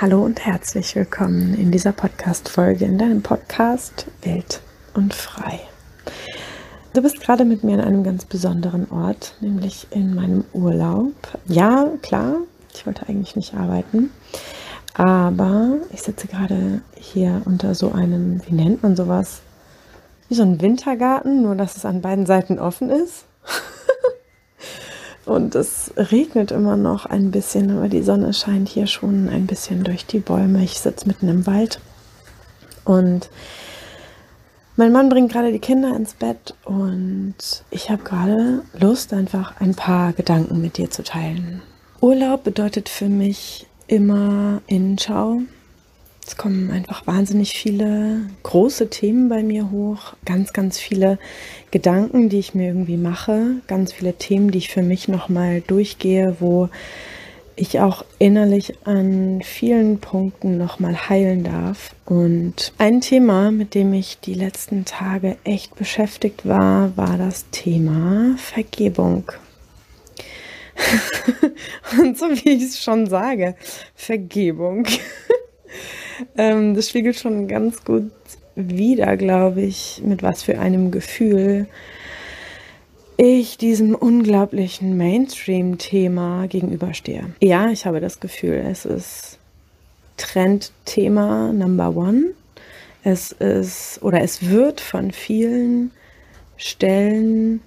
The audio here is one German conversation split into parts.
Hallo und herzlich willkommen in dieser Podcast-Folge in deinem Podcast Wild und Frei. Du bist gerade mit mir an einem ganz besonderen Ort, nämlich in meinem Urlaub. Ja, klar, ich wollte eigentlich nicht arbeiten, aber ich sitze gerade hier unter so einem, wie nennt man sowas? Wie so ein Wintergarten, nur dass es an beiden Seiten offen ist. Und es regnet immer noch ein bisschen, aber die Sonne scheint hier schon ein bisschen durch die Bäume. Ich sitze mitten im Wald und mein Mann bringt gerade die Kinder ins Bett und ich habe gerade Lust, einfach ein paar Gedanken mit dir zu teilen. Urlaub bedeutet für mich immer Innenschau, es kommen einfach wahnsinnig viele große Themen bei mir hoch, ganz, ganz viele Gedanken, die ich mir irgendwie mache, ganz viele Themen, die ich für mich nochmal durchgehe, wo ich auch innerlich an vielen Punkten nochmal heilen darf. Und ein Thema, mit dem ich die letzten Tage echt beschäftigt war, war das Thema Vergebung. Und so wie ich es schon sage, Vergebung. ähm, das spiegelt schon ganz gut wider, glaube ich, mit was für einem Gefühl ich diesem unglaublichen Mainstream-Thema gegenüberstehe. Ja, ich habe das Gefühl, es ist Trendthema Number One. Es ist oder es wird von vielen Stellen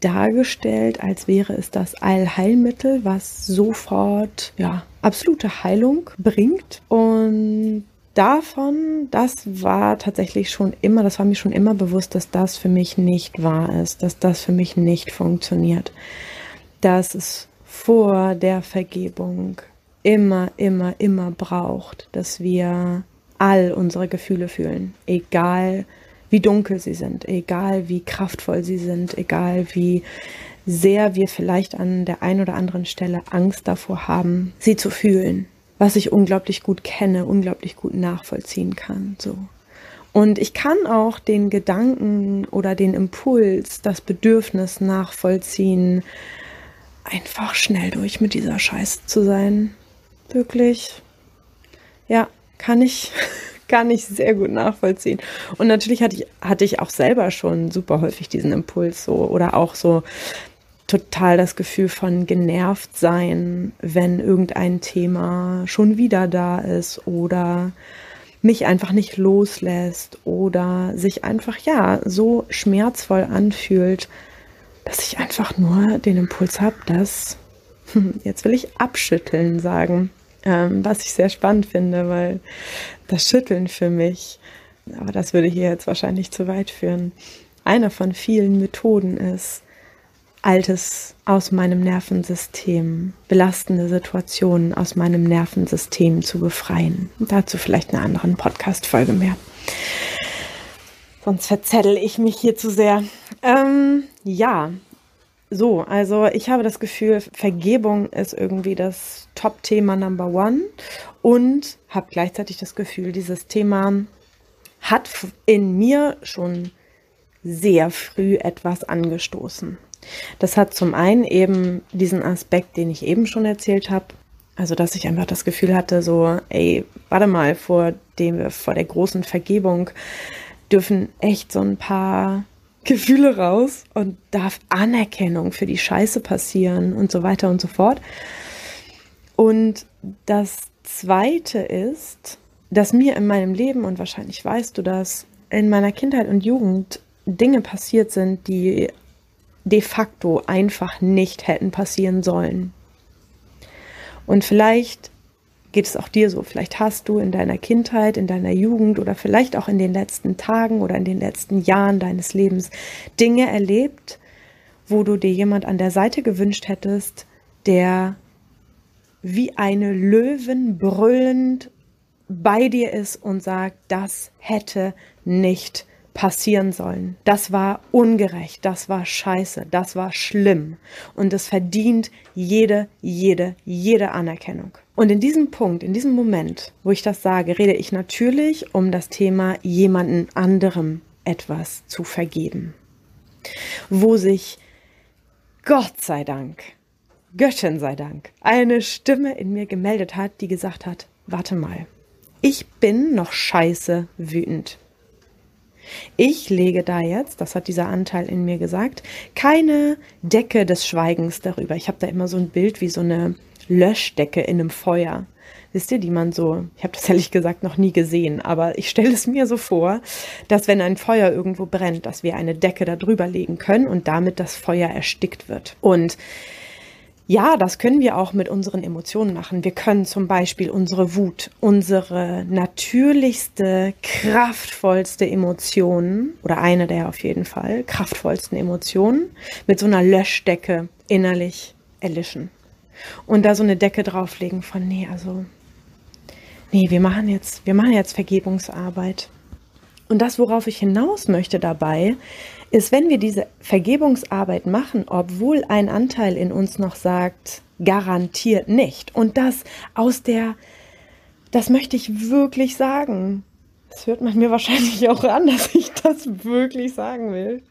dargestellt, als wäre es das Allheilmittel, was sofort ja, absolute Heilung bringt. Und davon, das war tatsächlich schon immer, das war mir schon immer bewusst, dass das für mich nicht wahr ist, dass das für mich nicht funktioniert. Dass es vor der Vergebung immer, immer, immer braucht, dass wir all unsere Gefühle fühlen, egal wie dunkel sie sind, egal wie kraftvoll sie sind, egal wie sehr wir vielleicht an der einen oder anderen Stelle Angst davor haben, sie zu fühlen, was ich unglaublich gut kenne, unglaublich gut nachvollziehen kann, so. Und ich kann auch den Gedanken oder den Impuls, das Bedürfnis nachvollziehen, einfach schnell durch mit dieser Scheiße zu sein. Wirklich. Ja, kann ich. Kann ich sehr gut nachvollziehen. Und natürlich hatte ich, hatte ich auch selber schon super häufig diesen Impuls so oder auch so total das Gefühl von genervt sein, wenn irgendein Thema schon wieder da ist oder mich einfach nicht loslässt oder sich einfach ja so schmerzvoll anfühlt, dass ich einfach nur den Impuls habe, dass jetzt will ich abschütteln sagen ähm, was ich sehr spannend finde, weil das Schütteln für mich, aber das würde hier jetzt wahrscheinlich zu weit führen, eine von vielen Methoden ist, Altes aus meinem Nervensystem, belastende Situationen aus meinem Nervensystem zu befreien. dazu vielleicht eine andere Podcast-Folge mehr. Sonst verzettel ich mich hier zu sehr. Ähm, ja, so, also ich habe das Gefühl, Vergebung ist irgendwie das Top-Thema Number One und habe gleichzeitig das Gefühl, dieses Thema hat in mir schon sehr früh etwas angestoßen. Das hat zum einen eben diesen Aspekt, den ich eben schon erzählt habe, also dass ich einfach das Gefühl hatte, so, ey, warte mal, vor dem, vor der großen Vergebung dürfen echt so ein paar Gefühle raus und darf Anerkennung für die Scheiße passieren und so weiter und so fort. Und das Zweite ist, dass mir in meinem Leben, und wahrscheinlich weißt du das, in meiner Kindheit und Jugend Dinge passiert sind, die de facto einfach nicht hätten passieren sollen. Und vielleicht geht es auch dir so. Vielleicht hast du in deiner Kindheit, in deiner Jugend oder vielleicht auch in den letzten Tagen oder in den letzten Jahren deines Lebens Dinge erlebt, wo du dir jemand an der Seite gewünscht hättest, der wie eine Löwen brüllend bei dir ist und sagt, das hätte nicht passieren sollen. Das war ungerecht, das war scheiße, das war schlimm und es verdient jede, jede, jede Anerkennung. Und in diesem Punkt, in diesem Moment, wo ich das sage, rede ich natürlich um das Thema jemanden anderem etwas zu vergeben. Wo sich Gott sei Dank, Göttin sei Dank, eine Stimme in mir gemeldet hat, die gesagt hat, warte mal, ich bin noch scheiße wütend. Ich lege da jetzt, das hat dieser Anteil in mir gesagt, keine Decke des Schweigens darüber. Ich habe da immer so ein Bild wie so eine Löschdecke in einem Feuer. Wisst ihr, die man so, ich habe das ehrlich gesagt noch nie gesehen, aber ich stelle es mir so vor, dass wenn ein Feuer irgendwo brennt, dass wir eine Decke da drüber legen können und damit das Feuer erstickt wird. Und ja, das können wir auch mit unseren Emotionen machen. Wir können zum Beispiel unsere Wut, unsere natürlichste, kraftvollste Emotionen oder eine der auf jeden Fall kraftvollsten Emotionen mit so einer Löschdecke innerlich erlischen. Und da so eine Decke drauflegen von, nee, also nee, wir machen jetzt, wir machen jetzt Vergebungsarbeit. Und das, worauf ich hinaus möchte dabei, ist, wenn wir diese Vergebungsarbeit machen, obwohl ein Anteil in uns noch sagt, garantiert nicht. Und das aus der, das möchte ich wirklich sagen. Das hört man mir wahrscheinlich auch an, dass ich das wirklich sagen will.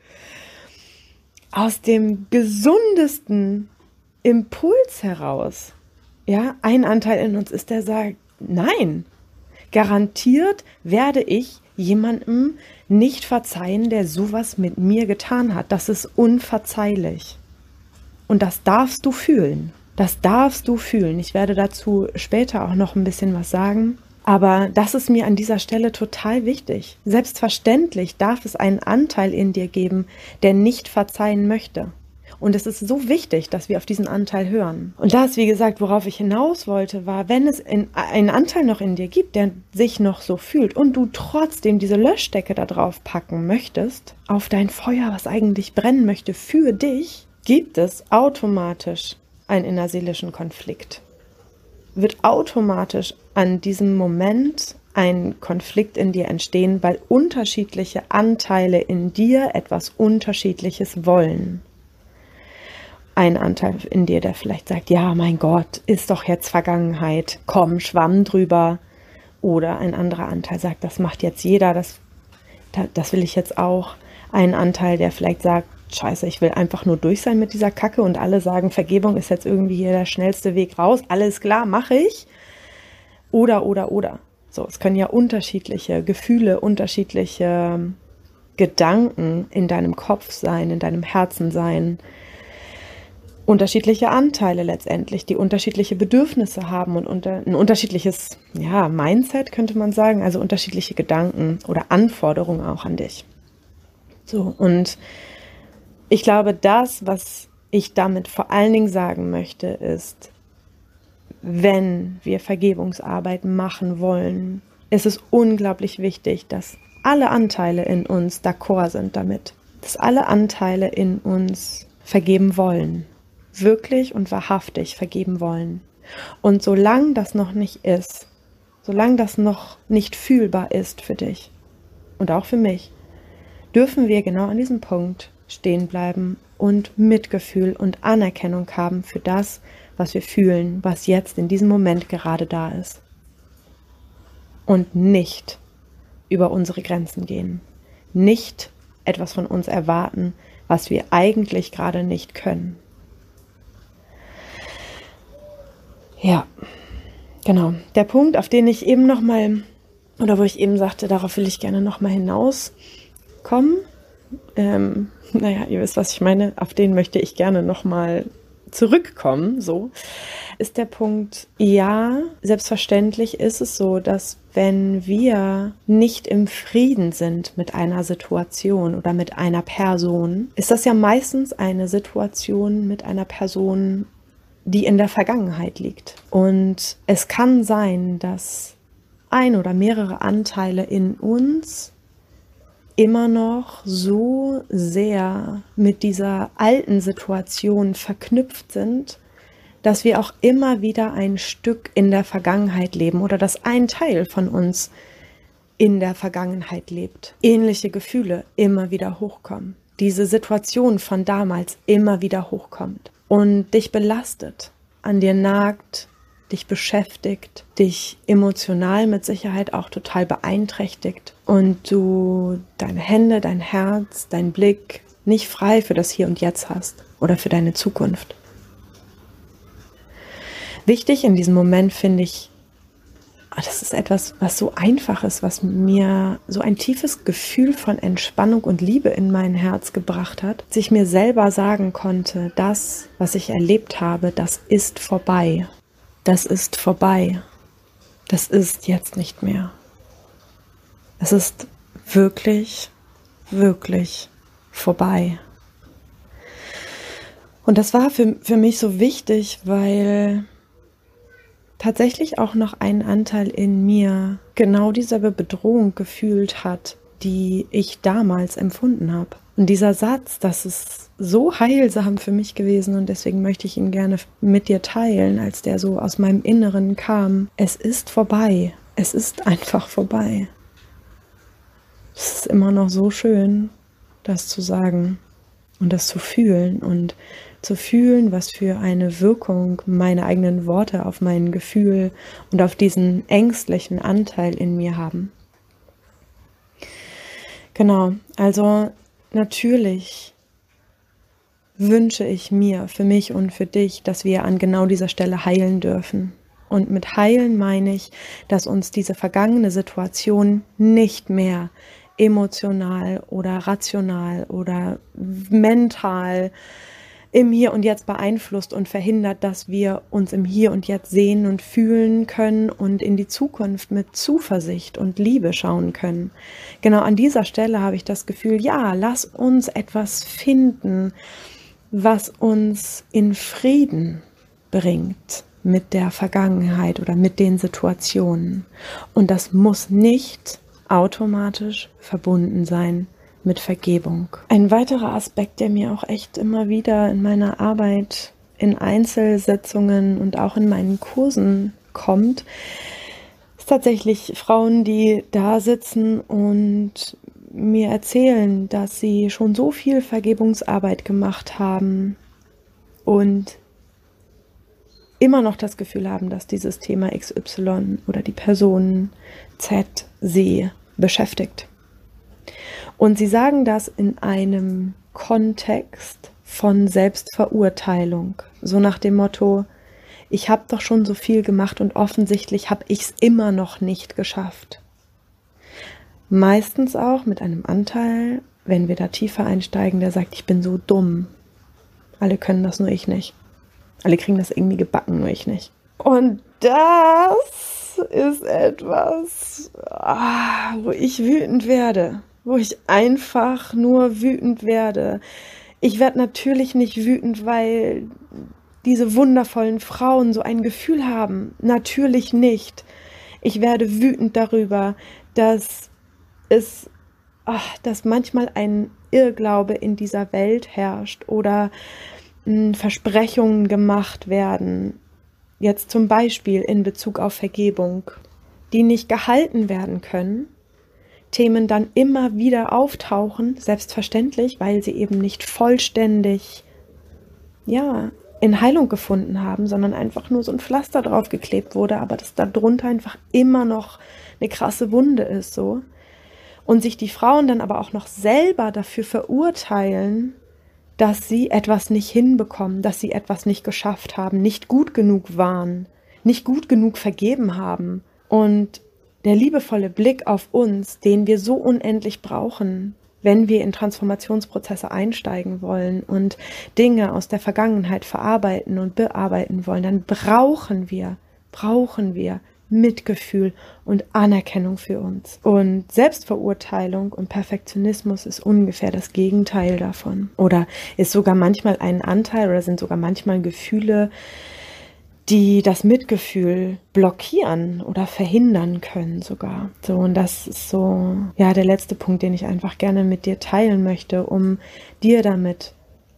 Aus dem gesundesten Impuls heraus. Ja, ein Anteil in uns ist, der sagt, Nein, garantiert werde ich jemandem nicht verzeihen, der sowas mit mir getan hat. Das ist unverzeihlich. Und das darfst du fühlen. Das darfst du fühlen. Ich werde dazu später auch noch ein bisschen was sagen. Aber das ist mir an dieser Stelle total wichtig. Selbstverständlich darf es einen Anteil in dir geben, der nicht verzeihen möchte. Und es ist so wichtig, dass wir auf diesen Anteil hören. Und das, wie gesagt, worauf ich hinaus wollte, war, wenn es in, einen Anteil noch in dir gibt, der sich noch so fühlt und du trotzdem diese Löschdecke da drauf packen möchtest, auf dein Feuer, was eigentlich brennen möchte, für dich, gibt es automatisch einen innerseelischen Konflikt. Wird automatisch an diesem Moment ein Konflikt in dir entstehen, weil unterschiedliche Anteile in dir etwas Unterschiedliches wollen ein Anteil in dir, der vielleicht sagt, ja, mein Gott, ist doch jetzt Vergangenheit, komm, schwamm drüber. Oder ein anderer Anteil sagt, das macht jetzt jeder, das, das will ich jetzt auch. Ein Anteil, der vielleicht sagt, scheiße, ich will einfach nur durch sein mit dieser Kacke und alle sagen, Vergebung ist jetzt irgendwie hier der schnellste Weg raus, alles klar, mache ich. Oder, oder, oder. So, es können ja unterschiedliche Gefühle, unterschiedliche Gedanken in deinem Kopf sein, in deinem Herzen sein, unterschiedliche Anteile letztendlich, die unterschiedliche Bedürfnisse haben und unter, ein unterschiedliches ja, Mindset, könnte man sagen, also unterschiedliche Gedanken oder Anforderungen auch an dich. So, und ich glaube, das, was ich damit vor allen Dingen sagen möchte, ist, wenn wir Vergebungsarbeit machen wollen, ist es unglaublich wichtig, dass alle Anteile in uns d'accord sind damit, dass alle Anteile in uns vergeben wollen, wirklich und wahrhaftig vergeben wollen. Und solange das noch nicht ist, solange das noch nicht fühlbar ist für dich und auch für mich, dürfen wir genau an diesem Punkt stehen bleiben und Mitgefühl und Anerkennung haben für das, was wir fühlen, was jetzt in diesem Moment gerade da ist. Und nicht über unsere Grenzen gehen. Nicht etwas von uns erwarten, was wir eigentlich gerade nicht können. Ja, genau. Der Punkt, auf den ich eben nochmal, oder wo ich eben sagte, darauf will ich gerne nochmal hinauskommen. Ähm, naja, ihr wisst, was ich meine. Auf den möchte ich gerne nochmal zurückkommen, so, ist der Punkt, ja, selbstverständlich ist es so, dass wenn wir nicht im Frieden sind mit einer Situation oder mit einer Person, ist das ja meistens eine Situation mit einer Person, die in der Vergangenheit liegt. Und es kann sein, dass ein oder mehrere Anteile in uns immer noch so sehr mit dieser alten Situation verknüpft sind, dass wir auch immer wieder ein Stück in der Vergangenheit leben oder dass ein Teil von uns in der Vergangenheit lebt. Ähnliche Gefühle immer wieder hochkommen. Diese Situation von damals immer wieder hochkommt und dich belastet, an dir nagt, dich beschäftigt, dich emotional mit Sicherheit auch total beeinträchtigt und du deine Hände, dein Herz, dein Blick nicht frei für das Hier und Jetzt hast oder für deine Zukunft. Wichtig in diesem Moment finde ich das ist etwas, was so einfach ist, was mir so ein tiefes Gefühl von Entspannung und Liebe in mein Herz gebracht hat, dass ich mir selber sagen konnte, das, was ich erlebt habe, das ist vorbei. Das ist vorbei. Das ist jetzt nicht mehr. Es ist wirklich, wirklich vorbei. Und das war für, für mich so wichtig, weil tatsächlich auch noch ein Anteil in mir genau dieselbe Bedrohung gefühlt hat, die ich damals empfunden habe. Und dieser Satz, das ist so heilsam für mich gewesen und deswegen möchte ich ihn gerne mit dir teilen, als der so aus meinem Inneren kam. Es ist vorbei. Es ist einfach vorbei. Es ist immer noch so schön, das zu sagen und das zu fühlen und zu fühlen, was für eine Wirkung meine eigenen Worte auf mein Gefühl und auf diesen ängstlichen Anteil in mir haben. Genau, also natürlich wünsche ich mir für mich und für dich, dass wir an genau dieser Stelle heilen dürfen. Und mit heilen meine ich, dass uns diese vergangene Situation nicht mehr emotional oder rational oder mental im Hier und Jetzt beeinflusst und verhindert, dass wir uns im Hier und Jetzt sehen und fühlen können und in die Zukunft mit Zuversicht und Liebe schauen können. Genau an dieser Stelle habe ich das Gefühl, ja, lass uns etwas finden, was uns in Frieden bringt mit der Vergangenheit oder mit den Situationen. Und das muss nicht automatisch verbunden sein mit Vergebung. Ein weiterer Aspekt, der mir auch echt immer wieder in meiner Arbeit, in Einzelsitzungen und auch in meinen Kursen kommt, ist tatsächlich Frauen, die da sitzen und mir erzählen, dass sie schon so viel Vergebungsarbeit gemacht haben und immer noch das Gefühl haben, dass dieses Thema XY oder die Person Z sie beschäftigt. Und sie sagen das in einem Kontext von Selbstverurteilung, so nach dem Motto, ich habe doch schon so viel gemacht und offensichtlich habe ich es immer noch nicht geschafft. Meistens auch mit einem Anteil, wenn wir da tiefer einsteigen, der sagt, ich bin so dumm. Alle können das, nur ich nicht. Alle kriegen das irgendwie gebacken, nur ich nicht. Und das ist etwas, ah, wo ich wütend werde wo ich einfach nur wütend werde. Ich werde natürlich nicht wütend, weil diese wundervollen Frauen so ein Gefühl haben. Natürlich nicht. Ich werde wütend darüber, dass es, ach, dass manchmal ein Irrglaube in dieser Welt herrscht oder Versprechungen gemacht werden. Jetzt zum Beispiel in Bezug auf Vergebung, die nicht gehalten werden können Themen dann immer wieder auftauchen, selbstverständlich, weil sie eben nicht vollständig, ja, in Heilung gefunden haben, sondern einfach nur so ein Pflaster draufgeklebt wurde, aber dass darunter einfach immer noch eine krasse Wunde ist, so. Und sich die Frauen dann aber auch noch selber dafür verurteilen, dass sie etwas nicht hinbekommen, dass sie etwas nicht geschafft haben, nicht gut genug waren, nicht gut genug vergeben haben. Und der liebevolle Blick auf uns, den wir so unendlich brauchen, wenn wir in Transformationsprozesse einsteigen wollen und Dinge aus der Vergangenheit verarbeiten und bearbeiten wollen, dann brauchen wir, brauchen wir Mitgefühl und Anerkennung für uns. Und Selbstverurteilung und Perfektionismus ist ungefähr das Gegenteil davon. Oder ist sogar manchmal ein Anteil oder sind sogar manchmal Gefühle, die das Mitgefühl blockieren oder verhindern können sogar. So, und das ist so, ja, der letzte Punkt, den ich einfach gerne mit dir teilen möchte, um dir damit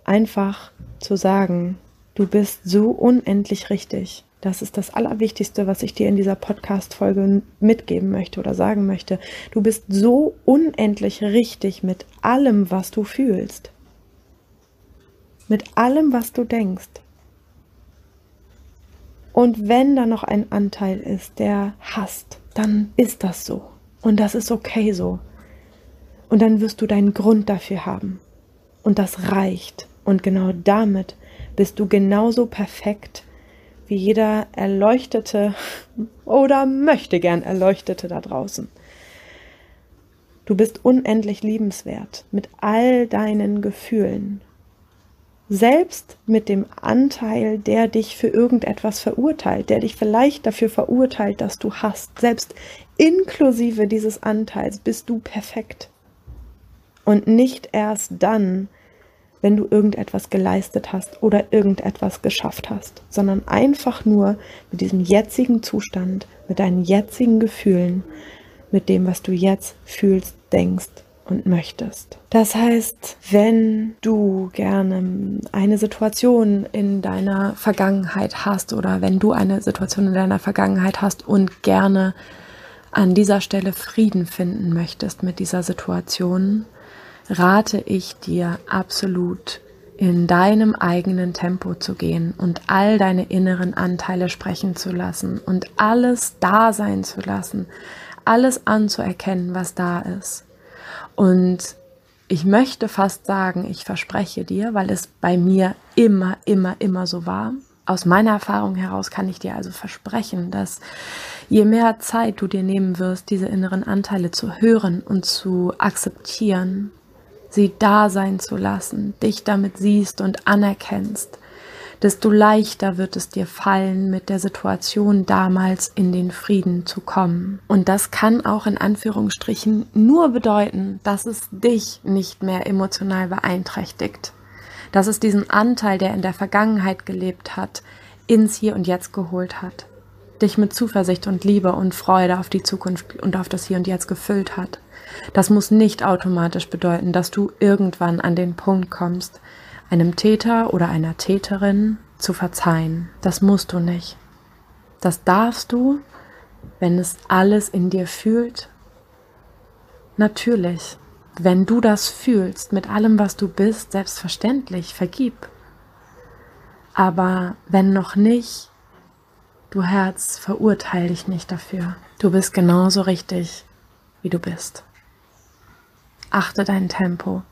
einfach zu sagen, du bist so unendlich richtig. Das ist das Allerwichtigste, was ich dir in dieser Podcast-Folge mitgeben möchte oder sagen möchte. Du bist so unendlich richtig mit allem, was du fühlst. Mit allem, was du denkst. Und wenn da noch ein Anteil ist, der hasst, dann ist das so. Und das ist okay so. Und dann wirst du deinen Grund dafür haben. Und das reicht. Und genau damit bist du genauso perfekt, wie jeder Erleuchtete oder möchte gern Erleuchtete da draußen. Du bist unendlich liebenswert mit all deinen Gefühlen. Selbst mit dem Anteil, der dich für irgendetwas verurteilt, der dich vielleicht dafür verurteilt, dass du hast. Selbst inklusive dieses Anteils bist du perfekt. Und nicht erst dann, wenn du irgendetwas geleistet hast oder irgendetwas geschafft hast, sondern einfach nur mit diesem jetzigen Zustand, mit deinen jetzigen Gefühlen, mit dem, was du jetzt fühlst, denkst und möchtest. Das heißt, wenn du gerne eine Situation in deiner Vergangenheit hast oder wenn du eine Situation in deiner Vergangenheit hast und gerne an dieser Stelle Frieden finden möchtest mit dieser Situation, rate ich dir absolut in deinem eigenen Tempo zu gehen und all deine inneren Anteile sprechen zu lassen und alles da sein zu lassen, alles anzuerkennen, was da ist. Und ich möchte fast sagen, ich verspreche dir, weil es bei mir immer, immer, immer so war. Aus meiner Erfahrung heraus kann ich dir also versprechen, dass je mehr Zeit du dir nehmen wirst, diese inneren Anteile zu hören und zu akzeptieren, sie da sein zu lassen, dich damit siehst und anerkennst, desto leichter wird es dir fallen, mit der Situation damals in den Frieden zu kommen. Und das kann auch in Anführungsstrichen nur bedeuten, dass es dich nicht mehr emotional beeinträchtigt. Dass es diesen Anteil, der in der Vergangenheit gelebt hat, ins Hier und Jetzt geholt hat. Dich mit Zuversicht und Liebe und Freude auf die Zukunft und auf das Hier und Jetzt gefüllt hat. Das muss nicht automatisch bedeuten, dass du irgendwann an den Punkt kommst, einem Täter oder einer Täterin zu verzeihen. Das musst du nicht. Das darfst du, wenn es alles in dir fühlt. Natürlich, wenn du das fühlst mit allem, was du bist, selbstverständlich, vergib. Aber wenn noch nicht, du Herz, verurteile dich nicht dafür. Du bist genauso richtig, wie du bist. Achte dein Tempo.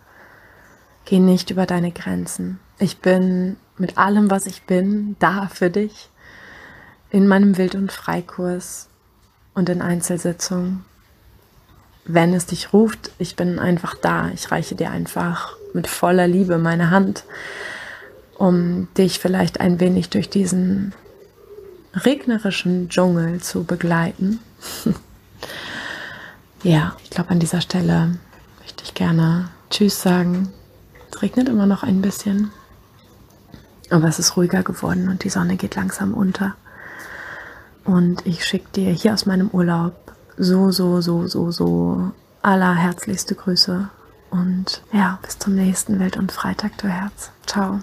Geh nicht über deine Grenzen. Ich bin mit allem, was ich bin, da für dich. In meinem Wild- und Freikurs und in Einzelsitzungen. Wenn es dich ruft, ich bin einfach da. Ich reiche dir einfach mit voller Liebe meine Hand, um dich vielleicht ein wenig durch diesen regnerischen Dschungel zu begleiten. ja, ich glaube, an dieser Stelle möchte ich gerne Tschüss sagen es regnet immer noch ein bisschen. Aber es ist ruhiger geworden und die Sonne geht langsam unter. Und ich schicke dir hier aus meinem Urlaub so, so, so, so, so allerherzlichste Grüße. Und ja, bis zum nächsten Welt- und Freitag, du Herz. Ciao.